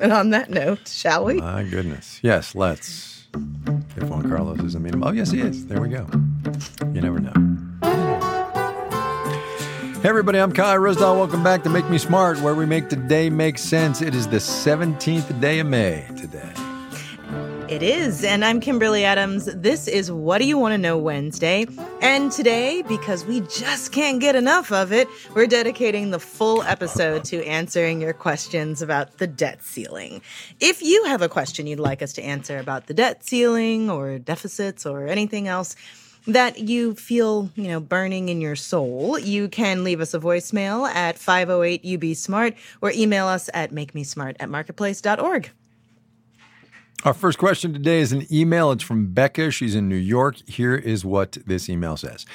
And on that note, shall we? My goodness. Yes, let's. If Juan Carlos is amenable. Oh, yes, he is. There we go. You never know. Hey, everybody, I'm Kai Ryssdal. Welcome back to Make Me Smart, where we make the day make sense. It is the 17th day of May today. It is. And I'm Kimberly Adams. This is What Do You Want to Know Wednesday. And today, because we just can't get enough of it, we're dedicating the full episode to answering your questions about the debt ceiling. If you have a question you'd like us to answer about the debt ceiling or deficits or anything else, that you feel, you know, burning in your soul, you can leave us a voicemail at 508 UB Smart or email us at makemesmart at marketplace.org. Our first question today is an email. It's from Becca. She's in New York. Here is what this email says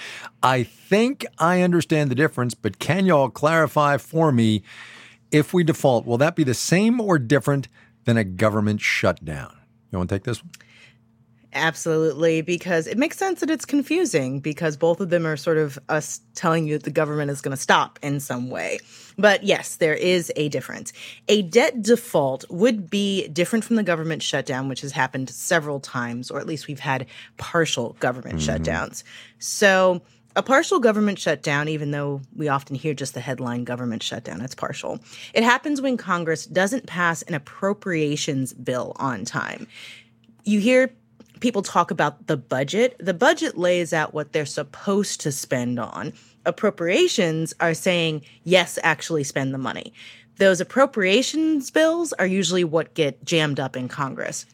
I think I understand the difference, but can y'all clarify for me if we default, will that be the same or different than a government shutdown? You want to take this one? Absolutely, because it makes sense that it's confusing because both of them are sort of us telling you that the government is going to stop in some way. But yes, there is a difference. A debt default would be different from the government shutdown, which has happened several times, or at least we've had partial government mm-hmm. shutdowns. So, a partial government shutdown, even though we often hear just the headline government shutdown, it's partial. It happens when Congress doesn't pass an appropriations bill on time. You hear people talk about the budget, the budget lays out what they're supposed to spend on. Appropriations are saying, yes, actually spend the money. Those appropriations bills are usually what get jammed up in Congress.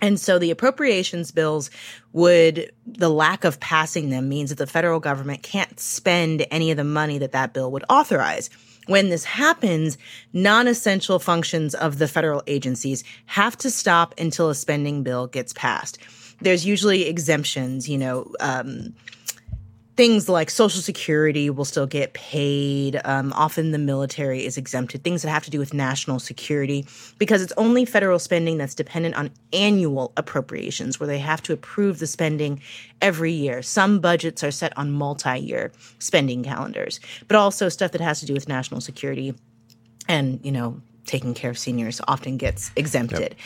And so the appropriations bills would, the lack of passing them means that the federal government can't spend any of the money that that bill would authorize. When this happens, non essential functions of the federal agencies have to stop until a spending bill gets passed there's usually exemptions, you know, um, things like Social Security will still get paid. Um, often the military is exempted, things that have to do with national security, because it's only federal spending that's dependent on annual appropriations, where they have to approve the spending every year. Some budgets are set on multi year spending calendars, but also stuff that has to do with national security and, you know, taking care of seniors often gets exempted.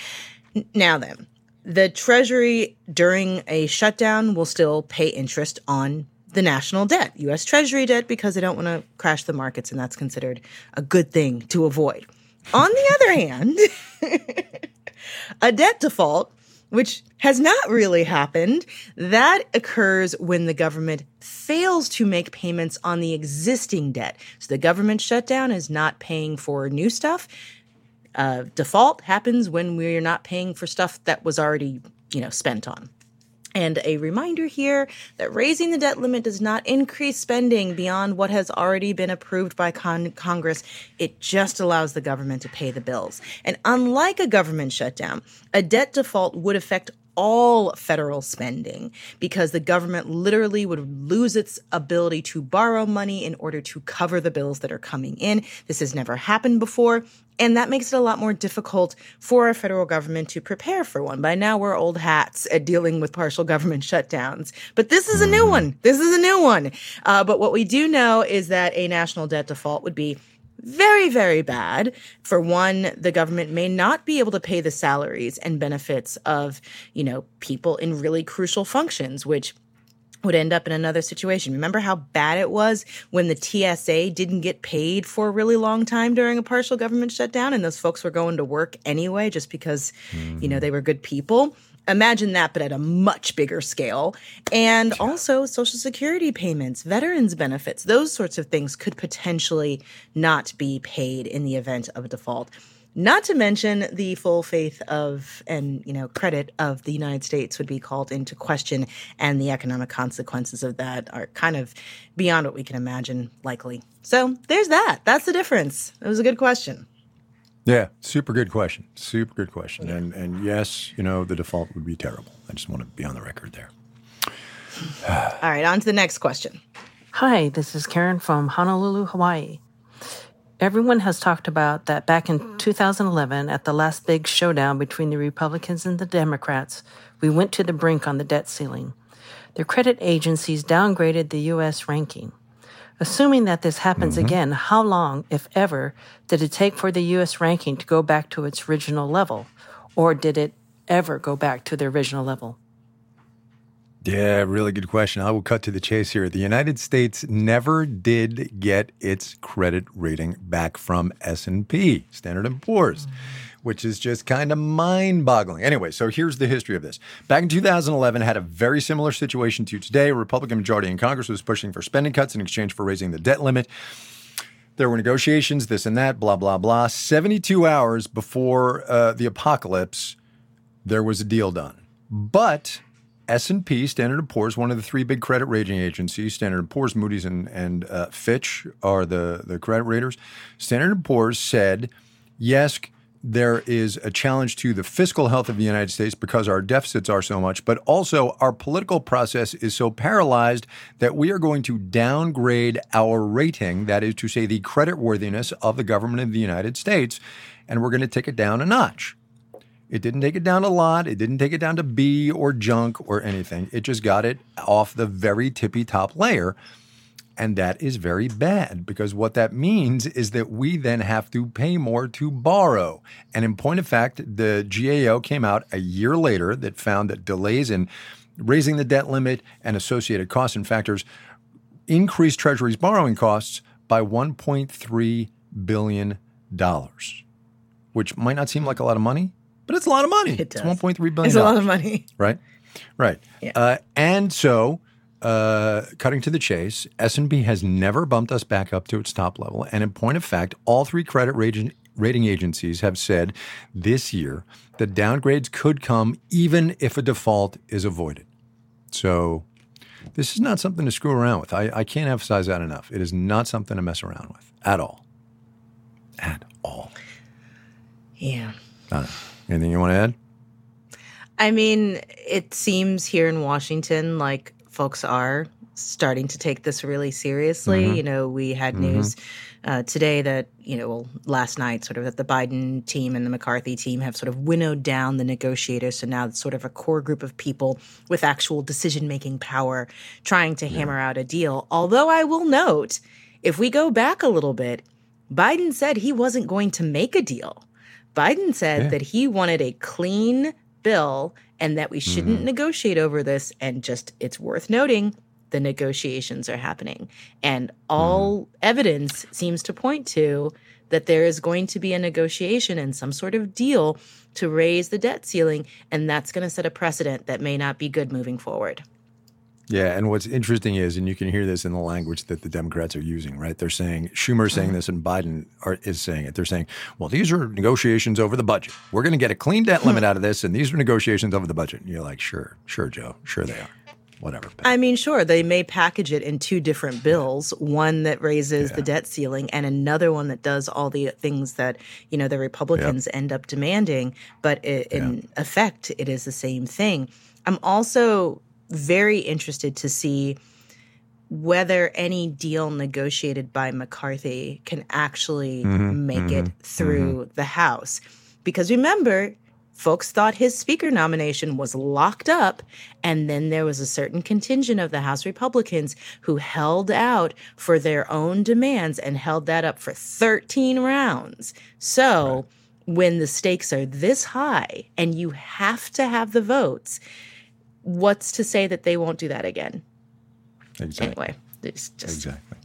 Yep. Now then, the Treasury during a shutdown will still pay interest on the national debt, US Treasury debt, because they don't want to crash the markets, and that's considered a good thing to avoid. On the other hand, a debt default, which has not really happened, that occurs when the government fails to make payments on the existing debt. So the government shutdown is not paying for new stuff. Uh, default happens when we're not paying for stuff that was already, you know, spent on. And a reminder here that raising the debt limit does not increase spending beyond what has already been approved by con- Congress. It just allows the government to pay the bills. And unlike a government shutdown, a debt default would affect all federal spending because the government literally would lose its ability to borrow money in order to cover the bills that are coming in. This has never happened before. And that makes it a lot more difficult for our federal government to prepare for one. By now, we're old hats at dealing with partial government shutdowns. But this is a new one. This is a new one. Uh, but what we do know is that a national debt default would be very, very bad. For one, the government may not be able to pay the salaries and benefits of, you know, people in really crucial functions, which would end up in another situation. Remember how bad it was when the TSA didn't get paid for a really long time during a partial government shutdown and those folks were going to work anyway just because, mm-hmm. you know, they were good people? Imagine that, but at a much bigger scale. And also Social Security payments, veterans benefits, those sorts of things could potentially not be paid in the event of a default. Not to mention the full faith of and you know credit of the United States would be called into question, and the economic consequences of that are kind of beyond what we can imagine. Likely. So there's that. That's the difference. It was a good question. Yeah, super good question. Super good question. And and yes, you know the default would be terrible. I just want to be on the record there. All right, on to the next question. Hi, this is Karen from Honolulu, Hawaii. Everyone has talked about that back in mm-hmm. 2011, at the last big showdown between the Republicans and the Democrats, we went to the brink on the debt ceiling. The credit agencies downgraded the U.S. ranking. Assuming that this happens mm-hmm. again, how long, if ever, did it take for the U.S. ranking to go back to its original level? Or did it ever go back to the original level? Yeah, really good question. I will cut to the chase here. The United States never did get its credit rating back from S&P, Standard & Poor's, which is just kind of mind-boggling. Anyway, so here's the history of this. Back in 2011 had a very similar situation to today. A Republican majority in Congress was pushing for spending cuts in exchange for raising the debt limit. There were negotiations, this and that, blah blah blah. 72 hours before uh, the apocalypse, there was a deal done. But S&P, Standard & Poor's, one of the three big credit rating agencies, Standard & Poor's, Moody's, and, and uh, Fitch are the, the credit raters. Standard & Poor's said, yes, there is a challenge to the fiscal health of the United States because our deficits are so much, but also our political process is so paralyzed that we are going to downgrade our rating, that is to say, the creditworthiness of the government of the United States, and we're going to take it down a notch. It didn't take it down a lot. It didn't take it down to B or junk or anything. It just got it off the very tippy top layer. And that is very bad because what that means is that we then have to pay more to borrow. And in point of fact, the GAO came out a year later that found that delays in raising the debt limit and associated costs and factors increased Treasury's borrowing costs by $1.3 billion, which might not seem like a lot of money, but it's a lot of money. It It's 1.3 billion. It's a lot of money. right? Right. Yeah. Uh, and so, uh, cutting to the chase, S&P has never bumped us back up to its top level. And in point of fact, all three credit rating, rating agencies have said this year that downgrades could come even if a default is avoided. So this is not something to screw around with. I, I can't emphasize that enough. It is not something to mess around with at all. At all. Yeah. Uh, anything you want to add? I mean, it seems here in Washington like folks are starting to take this really seriously. You know, we had news uh, today that, you know, well, last night, sort of that the Biden team and the McCarthy team have sort of winnowed down the negotiators. So now it's sort of a core group of people with actual decision making power trying to hammer out a deal. Although I will note, if we go back a little bit, Biden said he wasn't going to make a deal. Biden said Yeah. that he wanted a clean bill and that we shouldn't mm-hmm. negotiate over this. And just, it's worth noting, the negotiations are happening. And all mm-hmm. evidence seems to point to that there is going to be a negotiation and some sort of deal to raise the debt ceiling. And that's going to set a precedent that may not be good moving forward. Yeah, and what's interesting is, and you can hear this in the language that the Democrats are using, right? They're saying Schumer is saying mm-hmm. this, and Biden are, is saying it. They're saying, "Well, these are negotiations over the budget. We're going to get a clean debt hmm. limit out of this, and these are negotiations over the budget." And you're like, "Sure, sure, Joe, sure they are. Whatever." I mean, sure, they may package it in two different bills, one that raises the debt ceiling and another one that does all the things that, you know, the Republicans end up demanding, but i in effect it is the same thing. I'm also very interested to see whether any deal negotiated by McCarthy can actually mm-hmm, make it mm-hmm, through mm-hmm. the House. Because remember, folks thought his speaker nomination was locked up, and then there was a certain contingent of the House Republicans who held out for their own demands and held that up for 13 rounds. So, when the stakes are this high and you have to have the votes, what's to say that they won't do that again? exactly. Anyway, it's just Exactly.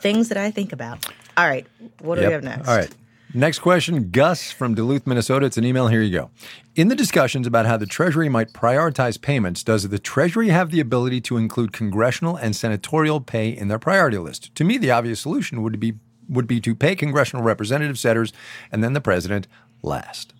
things that I think about. All right, what do we have next? All right. Next question, Gus from Duluth, Minnesota. It's an email. Here you go. In the discussions about how the Treasury might prioritize payments, does the Treasury have the ability to include congressional and senatorial pay in their priority list? To me, the obvious solution would be would be to pay congressional representative senators and then the president last.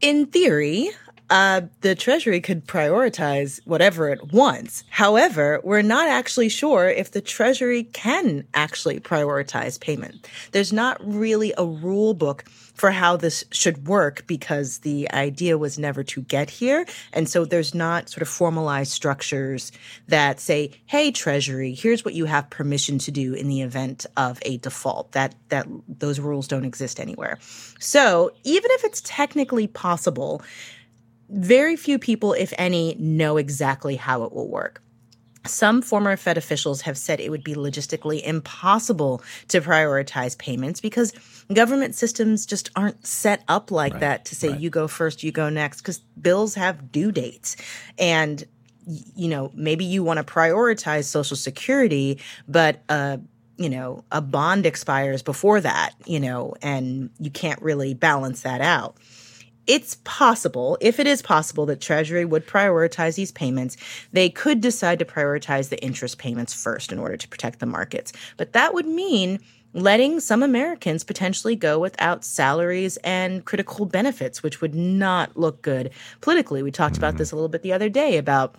In theory, uh, the Treasury could prioritize whatever it wants. However, we're not actually sure if the Treasury can actually prioritize payment. There's not really a rule book for how this should work because the idea was never to get here. And so there's not sort of formalized structures that say, hey, Treasury, here's what you have permission to do in the event of a default. That that those rules don't exist anywhere. So even if it's technically possible, very few people, if any, know exactly how it will work. some former Fed officials have said it would be logistically impossible to prioritize payments because government systems just aren't set up like right, that to say right. you go first, you go next, because bills have due dates. And, you know, maybe you want to prioritize Social Security, but, uh, you know, a bond expires before that, you know, and you can't really balance that out it's possible, if it is possible, that Treasury would prioritize these payments. They could decide to prioritize the interest payments first in order to protect the markets. But that would mean letting some Americans potentially go without salaries and critical benefits, which would not look good politically. We talked about mm-hmm. this a little bit the other day about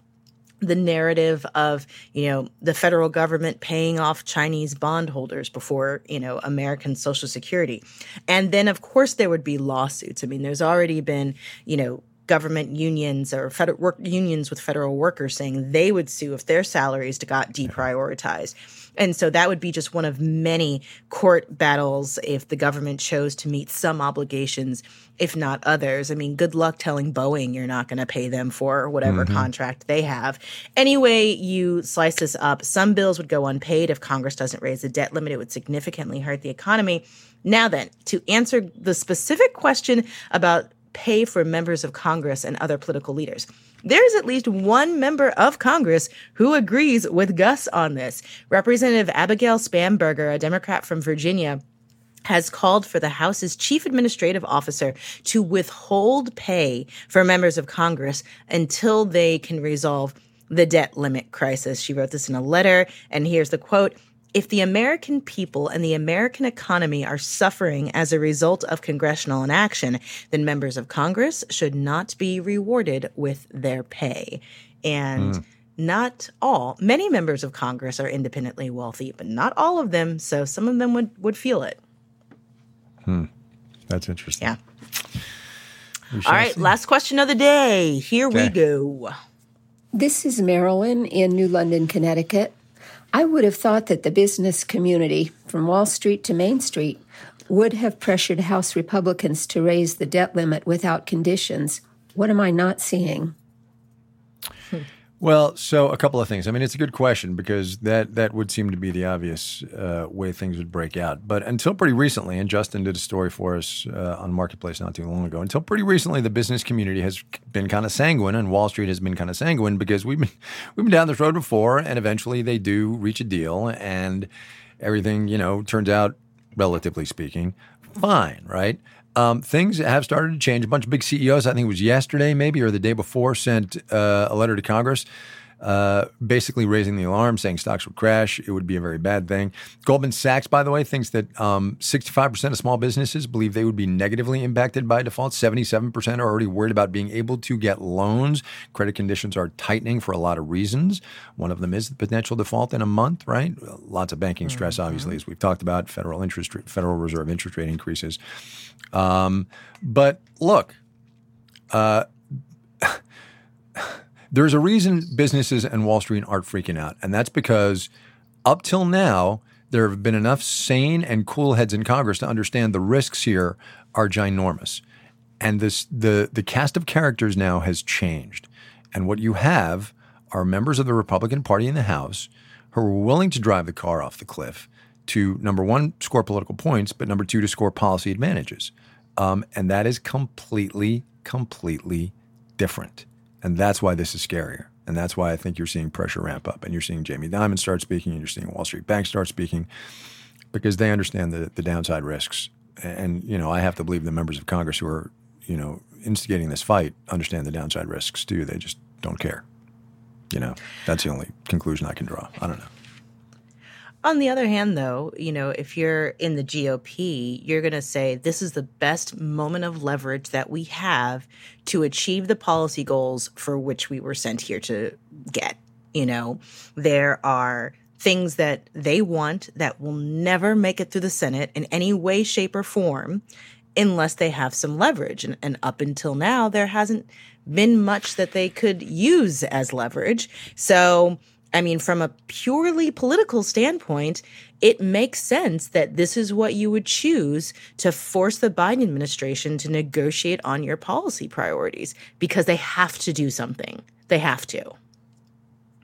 the narrative of you know the federal government paying off chinese bondholders before you know american social security. And then of course there would be lawsuits. I mean there's already been you know government unions or federal work unions with federal workers saying they would sue if their salaries got deprioritized and so that would be just one of many court battles if the government chose to meet some obligations, if not others. I mean, good luck telling Boeing you're not going to pay them for whatever mm-hmm. contract they have. Anyway, you slice this up. Some bills would go unpaid if Congress doesn't raise the debt limit. It would significantly hurt the economy. Now, then, to answer the specific question about pay for members of Congress and other political leaders. There's at least one member of Congress who agrees with Gus on this. Representative Abigail Spanberger, a Democrat from Virginia, has called for the House's chief administrative officer to withhold pay for members of Congress until they can resolve the debt limit crisis. She wrote this in a letter, and here's the quote if the American people and the American economy are suffering as a result of congressional inaction, then members of Congress should not be rewarded with their pay. And mm. not all, many members of Congress are independently wealthy, but not all of them. So some of them would, would feel it. Hmm. That's interesting. Yeah. All right, see. last question of the day. Here okay. we go. This is Marilyn in New London, Connecticut. I would have thought that the business community, from Wall Street to Main Street, would have pressured House Republicans to raise the debt limit without conditions. What am I not seeing? Hmm. Well, so a couple of things. I mean, it's a good question because that that would seem to be the obvious uh, way things would break out. But until pretty recently, and Justin did a story for us uh, on Marketplace not too long ago. Until pretty recently, the business community has been kind of sanguine, and Wall Street has been kind of sanguine because we've been we've been down this road before, and eventually they do reach a deal, and everything you know turns out, relatively speaking, fine, right? Um, things have started to change. A bunch of big CEOs, I think it was yesterday, maybe, or the day before, sent uh, a letter to Congress. Uh, basically raising the alarm, saying stocks would crash. It would be a very bad thing. Goldman Sachs, by the way, thinks that um, 65% of small businesses believe they would be negatively impacted by default. 77% are already worried about being able to get loans. Credit conditions are tightening for a lot of reasons. One of them is the potential default in a month, right? Lots of banking stress, mm-hmm. obviously, as we've talked about. Federal interest, Federal Reserve interest rate increases. Um, but look, uh, there's a reason businesses and Wall Street aren't freaking out, and that's because up till now, there have been enough sane and cool heads in Congress to understand the risks here are ginormous. And this the the cast of characters now has changed. And what you have are members of the Republican Party in the House who are willing to drive the car off the cliff to number one, score political points, but number two, to score policy advantages. Um, and that is completely, completely different. And that's why this is scarier. And that's why I think you're seeing pressure ramp up and you're seeing Jamie Dimon start speaking and you're seeing Wall Street Bank start speaking because they understand the, the downside risks. And, you know, I have to believe the members of Congress who are, you know, instigating this fight understand the downside risks too. They just don't care. You know, that's the only conclusion I can draw. I don't know. On the other hand, though, you know, if you're in the GOP, you're going to say this is the best moment of leverage that we have to achieve the policy goals for which we were sent here to get. You know, there are things that they want that will never make it through the Senate in any way, shape, or form unless they have some leverage. And, and up until now, there hasn't been much that they could use as leverage. So, I mean, from a purely political standpoint, it makes sense that this is what you would choose to force the Biden administration to negotiate on your policy priorities because they have to do something. They have to.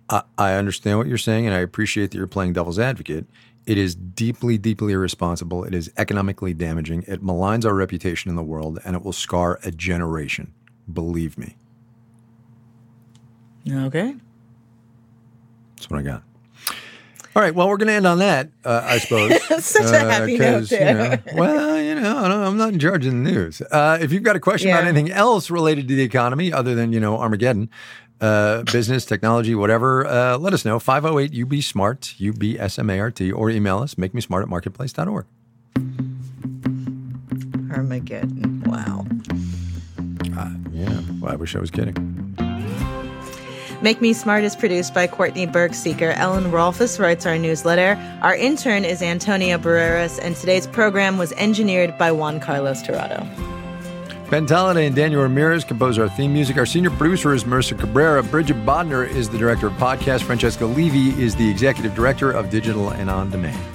I, I understand what you're saying, and I appreciate that you're playing devil's advocate. It is deeply, deeply irresponsible. It is economically damaging. It maligns our reputation in the world, and it will scar a generation. Believe me. Okay. That's what I got. All right. Well, we're going to end on that, uh, I suppose. Such a happy note 'cause, you there. know, well, you know, I don't- I'm not in charge of the news. Uh, if you've got a question about anything else related to the economy other than, you know, Armageddon, uh, business, technology, whatever, uh, let us know. 508 UB SMART, UBSMART, or email us, make me smart at marketplace.org. Armageddon. Wow. Yeah. Well, I wish I was kidding. Make Me Smart is produced by Courtney Bergsieker. Ellen Rolfes writes our newsletter. Our intern is Antonia Barreras, and today's program was engineered by Juan Carlos Torrado. Ben Tolliday and Daniel Ramirez compose our theme music. Our senior producer is Marissa Cabrera. Bridget Bodnar is the director of podcast. Francesca Levy is the executive director of digital and on demand.